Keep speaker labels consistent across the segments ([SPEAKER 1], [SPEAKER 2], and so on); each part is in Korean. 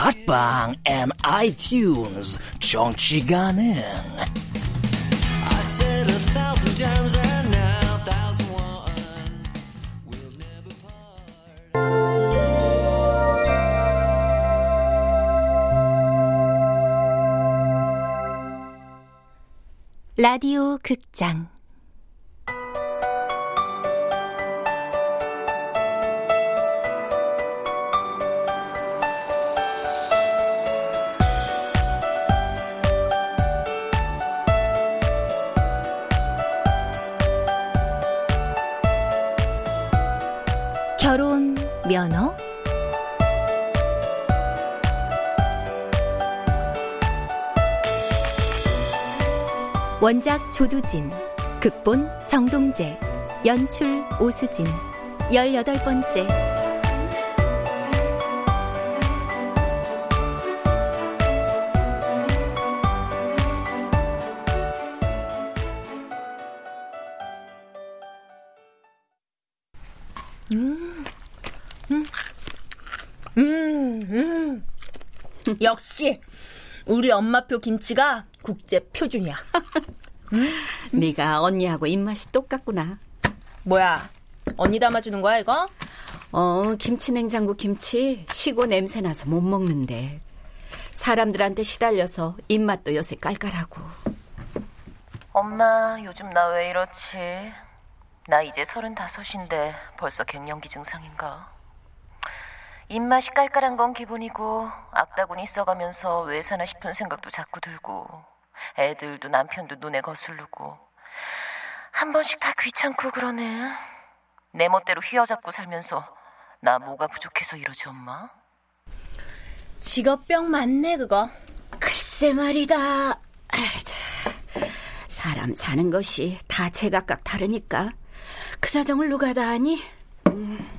[SPEAKER 1] 팟빵 앤 아이튠즈 정치 가능.
[SPEAKER 2] 라디오 극장 원작 조두진, 극본 정동재, 연출 오수진, 열여덟 번째.
[SPEAKER 3] 음, 음, 음, 음. 역시 우리 엄마표 김치가 국제 표준이야.
[SPEAKER 4] 음? 네가 언니하고 입맛이 똑같구나.
[SPEAKER 3] 뭐야? 언니 담아주는 거야 이거?
[SPEAKER 4] 어, 김치 냉장고 김치 시고 냄새 나서 못 먹는데 사람들한테 시달려서 입맛도 요새 깔깔하고.
[SPEAKER 5] 엄마, 요즘 나 왜 이렇지? 나 이제 서른다섯인데 벌써 갱년기 증상인가? 입맛이 깔깔한 건 기본이고 악다구니 있어가면서 왜 사나 싶은 생각도 자꾸 들고 애들도 남편도 눈에 거슬르고 한 번씩 다 귀찮고 그러네. 내 멋대로 휘어잡고 살면서 나 뭐가 부족해서 이러지 엄마?
[SPEAKER 3] 직업병 맞네 그거.
[SPEAKER 4] 글쎄 말이다. 사람 사는 것이 다 제각각 다르니까 그 사정을 누가 다 아니? 음.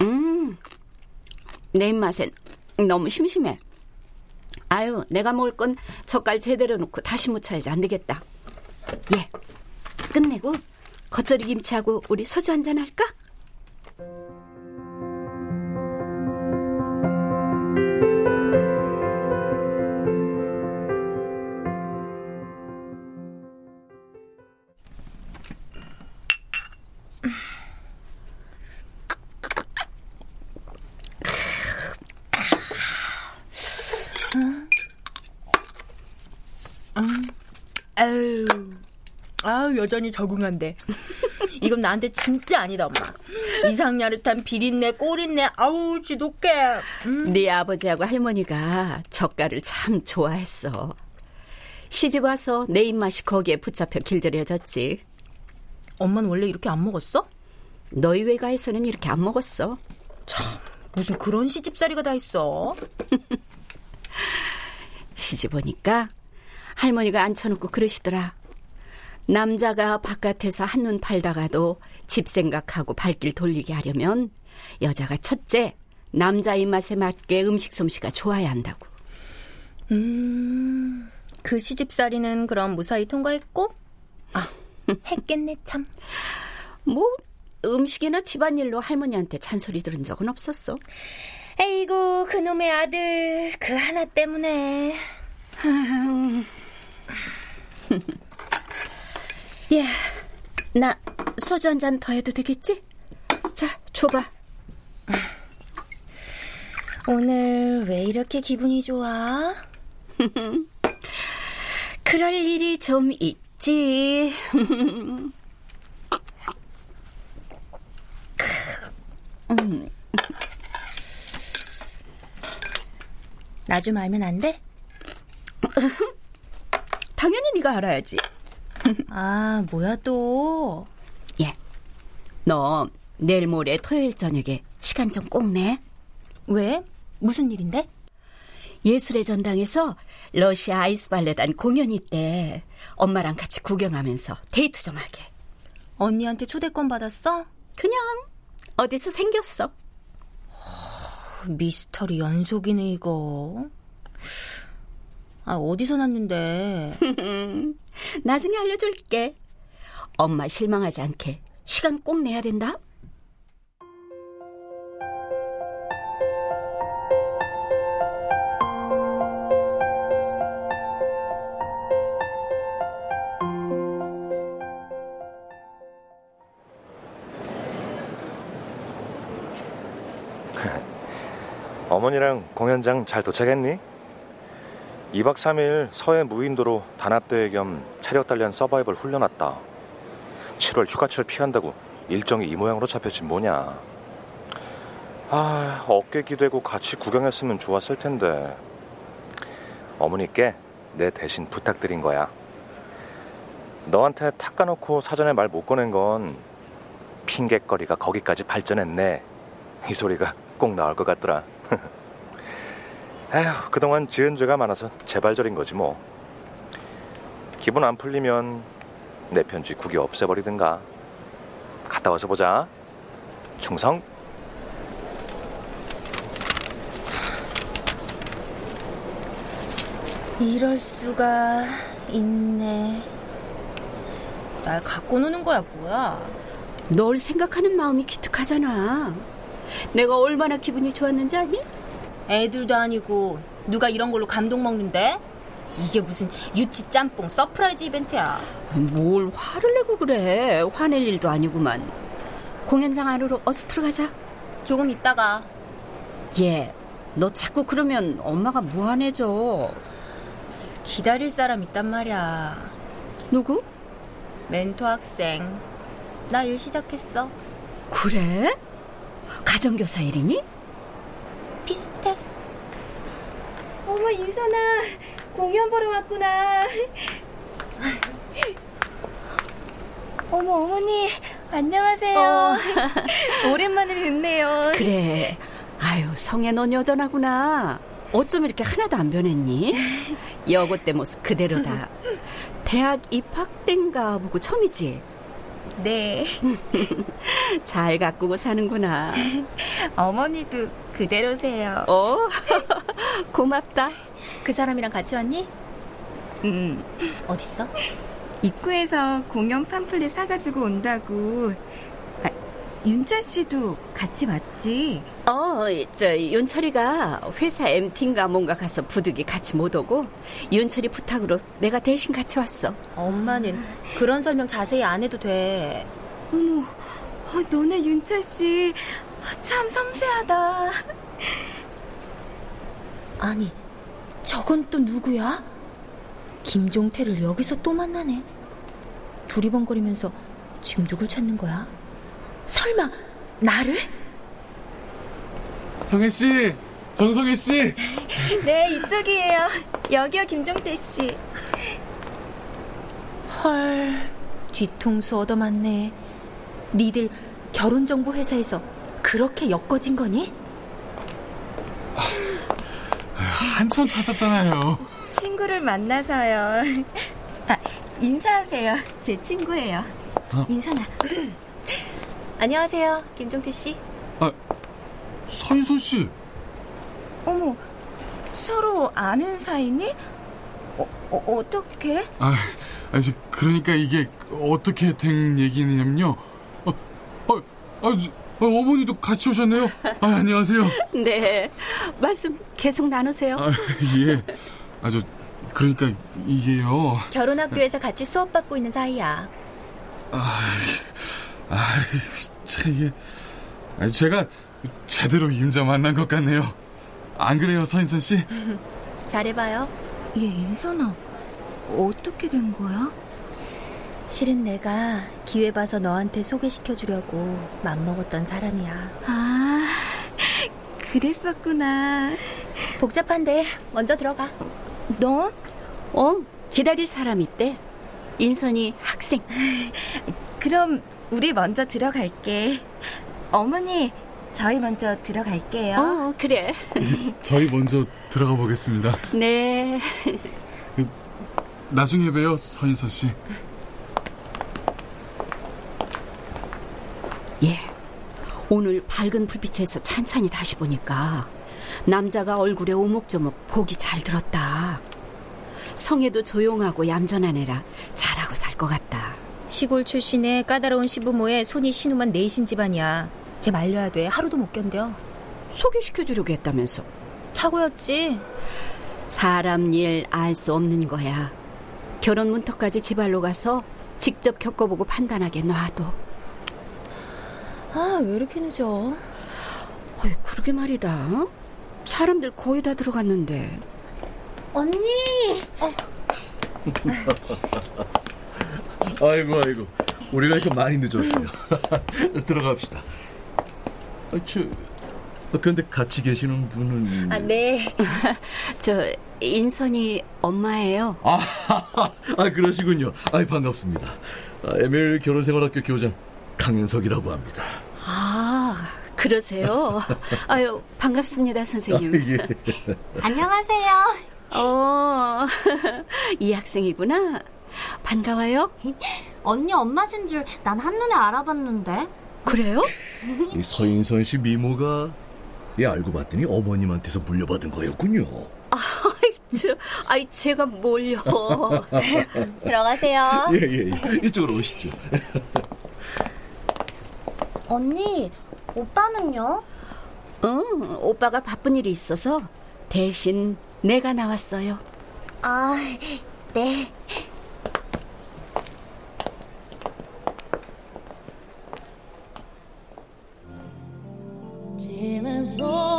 [SPEAKER 4] 음, 내 입맛엔 너무 심심해. 아유, 내가 먹을 건 젓갈 제대로 놓고 다시 묻혀야지 안 되겠다. 예, 끝내고 겉절이 김치하고 우리 소주 한잔 할까?
[SPEAKER 3] 여전히 적응한데. 이건 나한테 진짜 아니다 엄마. 이상야릇한 비린내, 꼬린내, 아우 지독해.
[SPEAKER 4] 음. 네 아버지하고 할머니가 젓갈을 참 좋아했어. 시집 와서 내 입맛이 거기에 붙잡혀 길들여졌지.
[SPEAKER 3] 엄마는 원래 이렇게 안 먹었어?
[SPEAKER 4] 너희 외가에서는 이렇게 안 먹었어.
[SPEAKER 3] 참, 무슨 그런 시집살이가 다 있어.
[SPEAKER 4] 시집 오니까 할머니가 앉혀놓고 그러시더라. 남자가 바깥에서 한눈 팔다가도 집 생각하고 발길 돌리게 하려면 여자가 첫째 남자 입맛에 맞게 음식 솜씨가 좋아야 한다고.
[SPEAKER 3] 음, 그 시집살이는 그럼 무사히 통과했고? 아, 했겠네 참.
[SPEAKER 4] 뭐 음식이나 집안일로 할머니한테 잔소리 들은 적은 없었어.
[SPEAKER 3] 에이구 그놈의 아들 그 하나 때문에.
[SPEAKER 4] 예, 나 소주 한 잔 더 해도 되겠지? 자, 줘봐.
[SPEAKER 3] 오늘 왜 이렇게 기분이 좋아?
[SPEAKER 4] 그럴 일이 좀 있지.
[SPEAKER 3] 음. 나좀 알면 안 돼?
[SPEAKER 4] 당연히 네가 알아야지.
[SPEAKER 3] 아, 뭐야 또?
[SPEAKER 4] 예. 너 내일 모레 토요일 저녁에 시간 좀 꼭 내.
[SPEAKER 3] 왜? 무슨 일인데?
[SPEAKER 4] 예술의 전당에서 러시아 아이스 발레단 공연이 있대. 엄마랑 같이 구경하면서 데이트 좀 하게.
[SPEAKER 3] 언니한테 초대권 받았어?
[SPEAKER 4] 그냥 어디서 생겼어.
[SPEAKER 3] 미스터리 연속이네 이거. 아 어디서 났는데?
[SPEAKER 4] 나중에 알려줄게. 엄마 실망하지 않게 시간 꼭 내야 된다.
[SPEAKER 6] 어머니랑 공연장 잘 도착했니? 2박 3일 서해 무인도로 단합대회 겸 체력 단련 서바이벌 훈련 왔다. 7월 휴가철 피한다고 일정이 이 모양으로 잡혔지 뭐냐. 아, 어깨 기대고 같이 구경했으면 좋았을 텐데. 어머니께 내 대신 부탁드린 거야. 너한테 탁 까놓고 사전에 말 못 꺼낸 건 핑계거리가 거기까지 발전했네. 이 소리가 꼭 나올 것 같더라. 에휴, 그동안 지은 죄가 많아서 재발절인 거지 뭐. 기분 안 풀리면 내 편지 국이 없애버리든가. 갔다 와서 보자. 충성.
[SPEAKER 3] 이럴 수가 있네. 날 갖고 노는 거야 뭐야?
[SPEAKER 4] 널 생각하는 마음이 기특하잖아. 내가 얼마나 기분이 좋았는지 아니?
[SPEAKER 3] 애들도 아니고 누가 이런 걸로 감동 먹는데? 이게 무슨 유치 짬뽕 surprise 이벤트야.
[SPEAKER 4] 뭘 화를 내고 그래. 화낼 일도 아니구만. 공연장 안으로 어서 들어가자.
[SPEAKER 3] 조금 있다가.
[SPEAKER 4] 예. 너 자꾸 그러면 엄마가 무안해져.
[SPEAKER 3] 기다릴 사람 있단 말이야.
[SPEAKER 4] 누구?
[SPEAKER 3] 멘토 학생. 나 일 시작했어.
[SPEAKER 4] 그래? 가정교사 일이니?
[SPEAKER 3] 비슷해.
[SPEAKER 7] 어머 인선아 공연 보러 왔구나 어머 어머니 안녕하세요
[SPEAKER 4] 어.
[SPEAKER 7] 오랜만에 뵙네요
[SPEAKER 4] 그래. 아유, 성애 넌 여전하구나. 어쩜 이렇게 하나도 안 변했니? 여고 때 모습 그대로다. 대학 입학 땐가 보고 처음이지?
[SPEAKER 7] 네
[SPEAKER 4] 잘 가꾸고 사는구나.
[SPEAKER 7] 어머니도 그대로세요
[SPEAKER 4] 어? 고맙다.
[SPEAKER 3] 그 사람이랑 같이 왔니?
[SPEAKER 7] 음
[SPEAKER 3] 어딨어?
[SPEAKER 7] 입구에서 공연 팜플렛 사가지고 온다고 아, 윤철 씨도 같이 왔지
[SPEAKER 4] 어, 저 윤철이가 회사 MT인가 뭔가 가서 부득이 같이 못 오고 윤철이 부탁으로 내가 대신 같이 왔어.
[SPEAKER 3] 엄마는 그런 설명 자세히 안 해도 돼.
[SPEAKER 7] 어머 어, 너네 윤철 씨 참 섬세하다
[SPEAKER 3] 아니, 저건 또 누구야? 김종태를 여기서 또 만나네. 두리번거리면서 지금 누굴 찾는 거야? 설마 나를?
[SPEAKER 8] 성혜 씨, 정성혜 씨.
[SPEAKER 7] 네 이쪽이에요 여기요 김종태 씨
[SPEAKER 3] 헐, 뒤통수 얻어맞네. 니들 결혼정보 회사에서 그렇게 엮어진 거니?
[SPEAKER 8] 한참 찾았잖아요.
[SPEAKER 7] 친구를 만나서요 아 인사하세요 제 친구예요
[SPEAKER 3] 인선아. 안녕하세요, 김종태 씨.
[SPEAKER 8] 아, 서인선 씨.
[SPEAKER 7] 어머 서로 아는 사이니? 어, 어, 어떻게?
[SPEAKER 8] 아, 아니, 그러니까 이게 어떻게 된 얘기냐면요. 어, 어, 아, 저, 어, 어머니도 같이 오셨네요. 아, 안녕하세요.
[SPEAKER 4] 네. 말씀 계속 나누세요.
[SPEAKER 8] 아, 예. 아, 저, 그러니까 이게요.
[SPEAKER 3] 결혼학교에서 같이 수업 받고 있는 사이야.
[SPEAKER 8] 아, 아, 참, 이게. 아, 제가 제대로 임자 만난 것 같네요. 안 그래요, 서인선 씨?
[SPEAKER 7] 잘해봐요. 얘 인선아, 어떻게 된 거야?
[SPEAKER 3] 실은 내가 기회 봐서 너한테 소개시켜주려고 맘먹었던 사람이야.
[SPEAKER 7] 아, 그랬었구나.
[SPEAKER 3] 복잡한데 먼저 들어가.
[SPEAKER 7] 너?
[SPEAKER 4] 어, 기다릴 사람 있대. 인선이 학생.
[SPEAKER 7] 그럼 우리 먼저 들어갈게. 어머니, 저희 먼저 들어갈게요.
[SPEAKER 4] 어, 그래.
[SPEAKER 8] 저희 먼저 들어가 보겠습니다.
[SPEAKER 4] 네.
[SPEAKER 8] 나중에 봬요, 서인선 씨.
[SPEAKER 4] 예. 오늘 밝은 불빛에서 찬찬히 다시 보니까 남자가 얼굴에 오목조목 복이 잘 들었다. 성에도 조용하고 얌전한 애라 잘하고 살 것 같다.
[SPEAKER 3] 시골 출신의 까다로운 시부모에 손이 신우만 내신 집안이야. 쟤 말려야 돼. 하루도 못 견뎌.
[SPEAKER 4] 소개시켜주려고 했다면서.
[SPEAKER 3] 차고였지.
[SPEAKER 4] 사람 일 알 수 없는 거야. 결혼 문턱까지 지발로 가서 직접 겪어보고 판단하게 놔둬.
[SPEAKER 3] 아, 왜 이렇게 늦어?
[SPEAKER 4] 어이, 그러게 말이다. 사람들 거의 다 들어갔는데.
[SPEAKER 3] 언니! 어.
[SPEAKER 9] 아이고 아이고 우리가 이렇게 많이 늦었어요. 들어갑시다. 아, 저 근데 같이 계시는 분은
[SPEAKER 3] 아, 네.
[SPEAKER 4] 저 인선이 엄마예요.
[SPEAKER 9] 아, 아 그러시군요. 아 반갑습니다. 아, 에밀 결혼생활학교 교장 강현석이라고 합니다.
[SPEAKER 4] 아, 그러세요? 아유, 반갑습니다, 선생님.
[SPEAKER 9] 아, 예.
[SPEAKER 10] 안녕하세요.
[SPEAKER 4] 어, 이 학생이구나. 반가워요.
[SPEAKER 10] 언니 엄마신 줄 난 한눈에 알아봤는데.
[SPEAKER 4] 그래요?
[SPEAKER 9] 이 서인선 씨 미모가 예 알고 봤더니 어머님한테서 물려받은 거였군요.
[SPEAKER 4] 아이, 저, 아이 제가 뭘요?
[SPEAKER 3] 들어가세요.
[SPEAKER 9] 예, 예, 예. 이쪽으로 오시죠.
[SPEAKER 10] 언니, 오빠는요?
[SPEAKER 4] 응, 오빠가 바쁜 일이 있어서 대신 내가 나왔어요.
[SPEAKER 10] 아, 네.
[SPEAKER 11] Old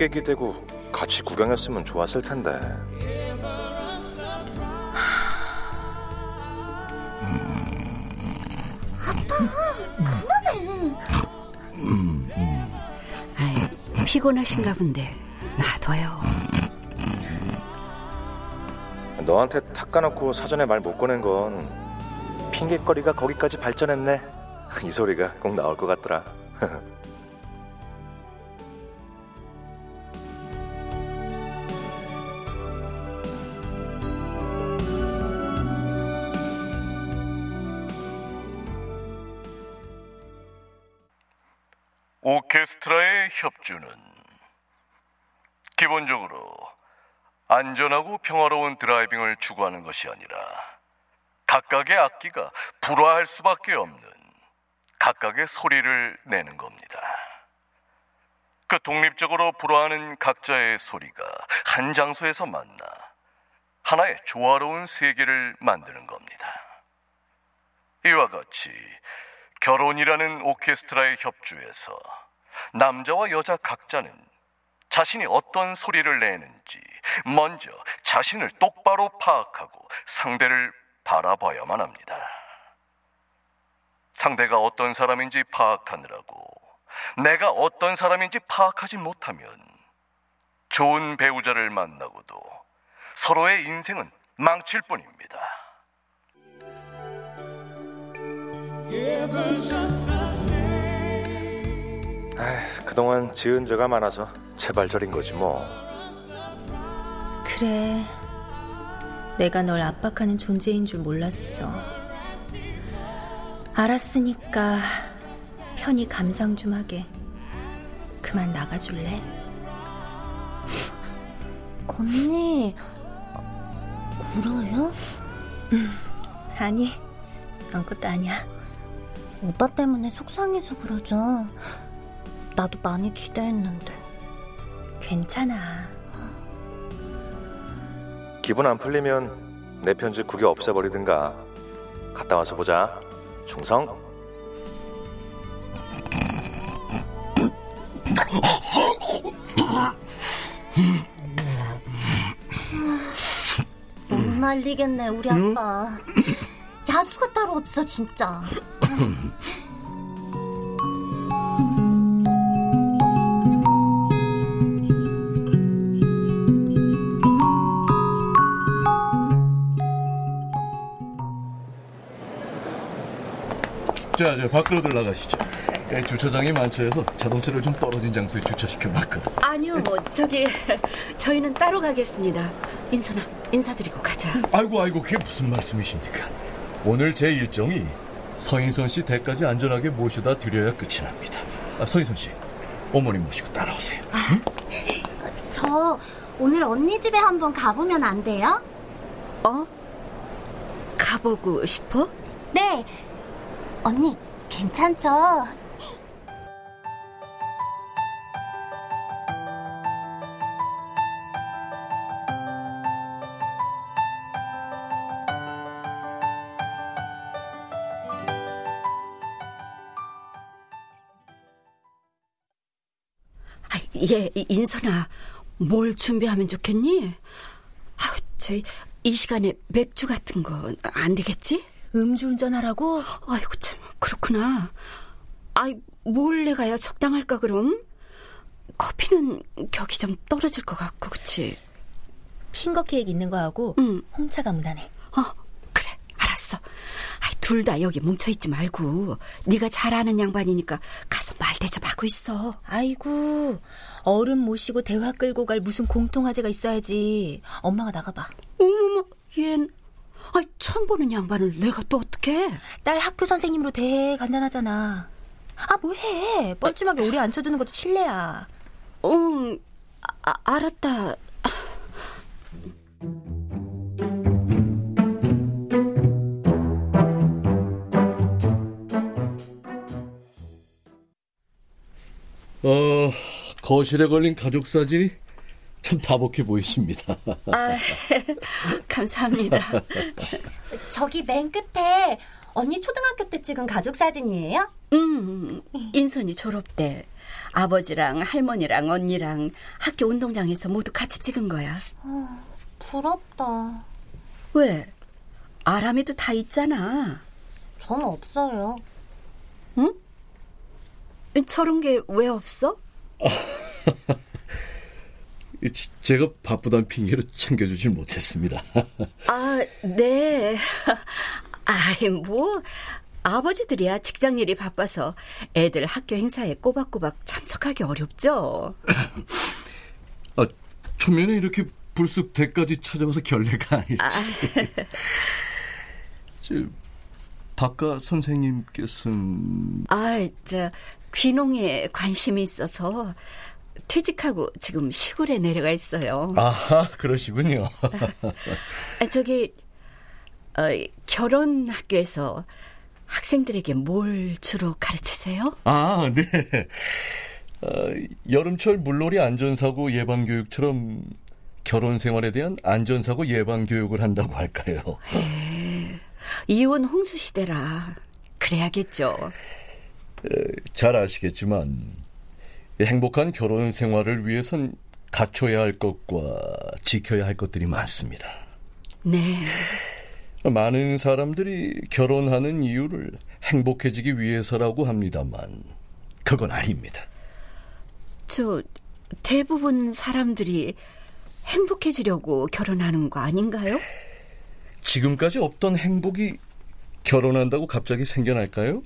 [SPEAKER 6] 깨 기대고 같이 구경했으면 좋았을 텐데.
[SPEAKER 10] 그만해.
[SPEAKER 4] 아이, 피곤하신가 본데 놔둬요.
[SPEAKER 6] 너한테 닦아놓고 사전에 말 못 꺼낸 건 핑계거리가 거기까지 발전했네. 이 소리가 꼭 나올 것 같더라.
[SPEAKER 12] 오케스트라의 협주는 기본적으로 안전하고 평화로운 드라이빙을 추구하는 것이 아니라 각각의 악기가 불화할 수밖에 없는 각각의 소리를 내는 겁니다. 그 독립적으로 불화하는 각자의 소리가 한 장소에서 만나 하나의 조화로운 세계를 만드는 겁니다. 이와 같이 결혼이라는 오케스트라의 협주에서 남자와 여자 각자는 자신이 어떤 소리를 내는지 먼저 자신을 똑바로 파악하고 상대를 바라봐야만 합니다. 상대가 어떤 사람인지 파악하느라고 내가 어떤 사람인지 파악하지 못하면 좋은 배우자를 만나고도 서로의 인생은 망칠 뿐입니다.
[SPEAKER 13] Ever just the same.
[SPEAKER 6] 아휴, 그동안 지은 죄가 많아서 재발절인 거지 뭐.
[SPEAKER 3] 그래. 내가 널 압박하는 존재인 줄 몰랐어. 알았으니까 편히 감상 좀 하게. 그만 나가줄래?
[SPEAKER 10] 언니, 울어요?
[SPEAKER 3] 아니, 아무것도 아니야.
[SPEAKER 10] 오빠 때문에 속상해서 그러죠. 나도 많이 기대했는데.
[SPEAKER 3] 괜찮아.
[SPEAKER 6] 기분 안 풀리면 내 편지 국에 없애버리든가. 갔다 와서 보자. 충성.
[SPEAKER 10] 못 말리겠네, 우리 아빠. 야수가 따로 없어, 진짜.
[SPEAKER 9] 자, 저 밖으로들 나가시죠. 예, 주차장이 많차여서 자동차를 좀 떨어진 장소에 주차시켜 놨거든.
[SPEAKER 4] 아니요, 뭐 저기 저희는 따로 가겠습니다. 인선아, 인사드리고 가자.
[SPEAKER 9] 아이고, 아이고, 그게 무슨 말씀이십니까? 오늘 제 일정이 서인선 씨 댁까지 안전하게 모셔다 드려야 끝이 납니다. 아, 서인선 씨, 어머님 모시고 따라오세요.
[SPEAKER 10] 저 오늘 언니 집에 한번 가보면 안 돼요?
[SPEAKER 4] 어? 가보고 싶어?
[SPEAKER 10] 네. 언니, 괜찮죠?
[SPEAKER 4] 예, 이- 인선아, 뭘 준비하면 좋겠니? 아, 저희 이 시간에 맥주 같은 거 안 되겠지?
[SPEAKER 3] 음주운전하라고?
[SPEAKER 4] 아이고 참 그렇구나. 아이 몰래 가야 적당할까 그럼? 커피는 격이 좀 떨어질 것 같고 그치?
[SPEAKER 3] 핑거 케이크 있는 거하고 홍차가 무난해.
[SPEAKER 4] 어 그래 알았어. 아이 둘 다 여기 뭉쳐 있지 말고 네가 잘 아는 양반이니까 가서 말 대접하고 있어.
[SPEAKER 3] 아이고 어른 모시고 대화 끌고 갈 무슨 공통화제가 있어야지. 엄마가 나가봐.
[SPEAKER 4] 어머머 얜 아이 처음 보는 양반을 내가 또 어떻게?
[SPEAKER 3] 딸 학교 선생님으로 대 간단하잖아. 아 뭐해? 뻘쭘하게 오래 앉혀두는 것도 실례야.
[SPEAKER 4] 응 아, 알았다.
[SPEAKER 9] 거실에 걸린 가족 사진이 참 다복해 보이십니다.
[SPEAKER 4] 아 감사합니다.
[SPEAKER 10] 저기 맨 끝에 언니 초등학교 때 찍은 가족 사진이에요?
[SPEAKER 4] 음, 인선이 졸업 때 아버지랑 할머니랑 언니랑 학교 운동장에서 모두 같이 찍은 거야.
[SPEAKER 10] 어, 부럽다.
[SPEAKER 4] 왜? 아람이도 다 있잖아.
[SPEAKER 10] 전 없어요.
[SPEAKER 4] 응? 저런 게 왜 없어?
[SPEAKER 9] 지- 제가 바쁘단 핑계로 챙겨주질 못했습니다.
[SPEAKER 4] 아, 네. 아이, 뭐, 아버지들이야 직장 일이 바빠서 애들 학교 행사에 꼬박꼬박 참석하기 어렵죠.
[SPEAKER 9] 아, 초면에 이렇게 불쑥 댁까지 찾아와서 결례가 아니지.
[SPEAKER 4] 아,
[SPEAKER 9] 저, 박가 선생님께서는
[SPEAKER 4] 아, 저, 귀농에 관심이 있어서 퇴직하고 지금 시골에 내려가 있어요.
[SPEAKER 9] 아하 그러시군요.
[SPEAKER 4] 아, 저기 어, 결혼 학교에서 학생들에게 뭘 주로 가르치세요?
[SPEAKER 9] 아, 네. 어, 여름철 물놀이 안전사고 예방교육처럼 결혼 생활에 대한 안전사고 예방교육을 한다고 할까요?
[SPEAKER 4] 이혼 홍수 시대라 그래야겠죠.
[SPEAKER 9] 잘 아시겠지만 행복한 결혼 생활을 위해선 갖춰야 할 것과 지켜야 할 것들이 많습니다.
[SPEAKER 4] 네.
[SPEAKER 9] 많은 사람들이 결혼하는 이유를 행복해지기 위해서라고 합니다만 그건 아닙니다.
[SPEAKER 4] 저 대부분 사람들이 행복해지려고 결혼하는 거 아닌가요?
[SPEAKER 9] 지금까지 없던 행복이 결혼한다고 갑자기 생겨날까요?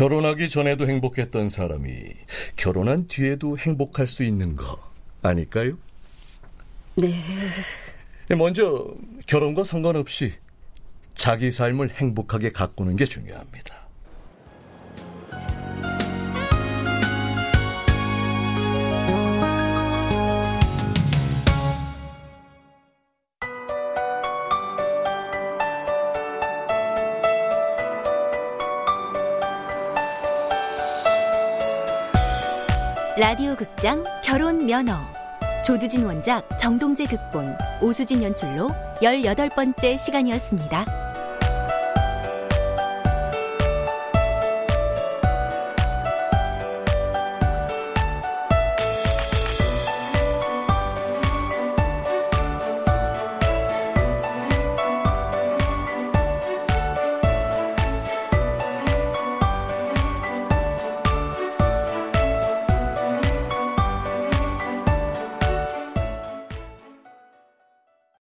[SPEAKER 9] 결혼하기 전에도 행복했던 사람이 결혼한 뒤에도 행복할 수 있는 거 아닐까요?
[SPEAKER 4] 네.
[SPEAKER 9] 먼저 결혼과 상관없이 자기 삶을 행복하게 가꾸는 게 중요합니다.
[SPEAKER 3] 라디오 극장 결혼 면허 조두진 원작 정동재 극본 오수진 연출로 18번째 시간이었습니다.